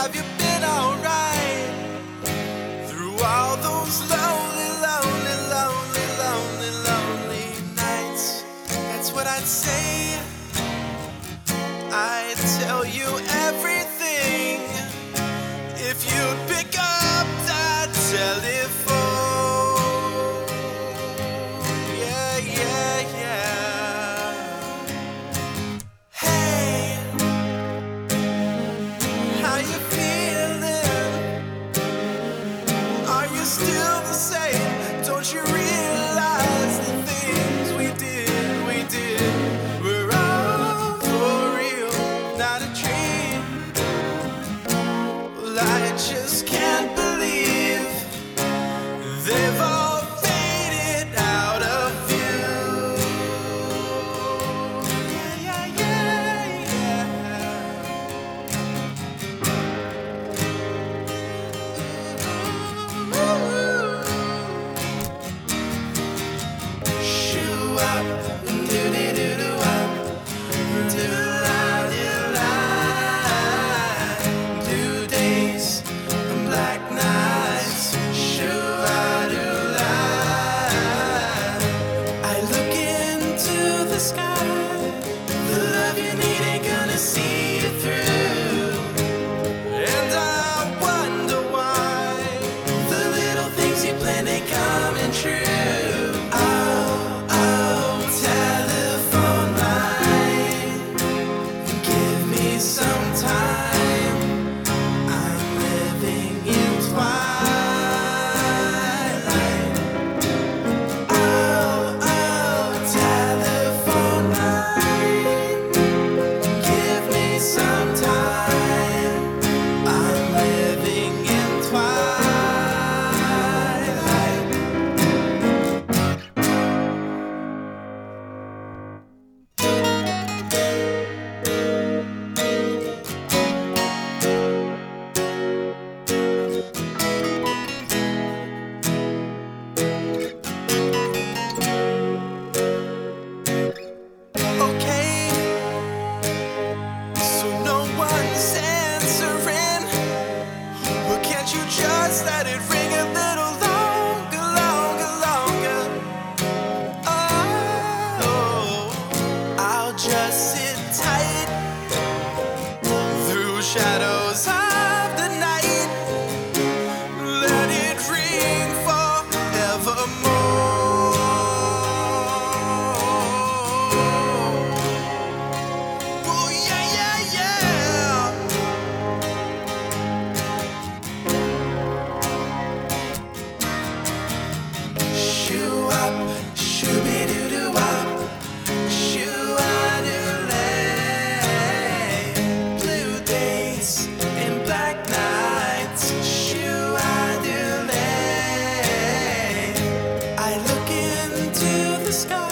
Have you been alright through all those lonely, lonely, lonely, lonely, lonely nights? That's what I'd say. I tell you. I just can't believe the sky,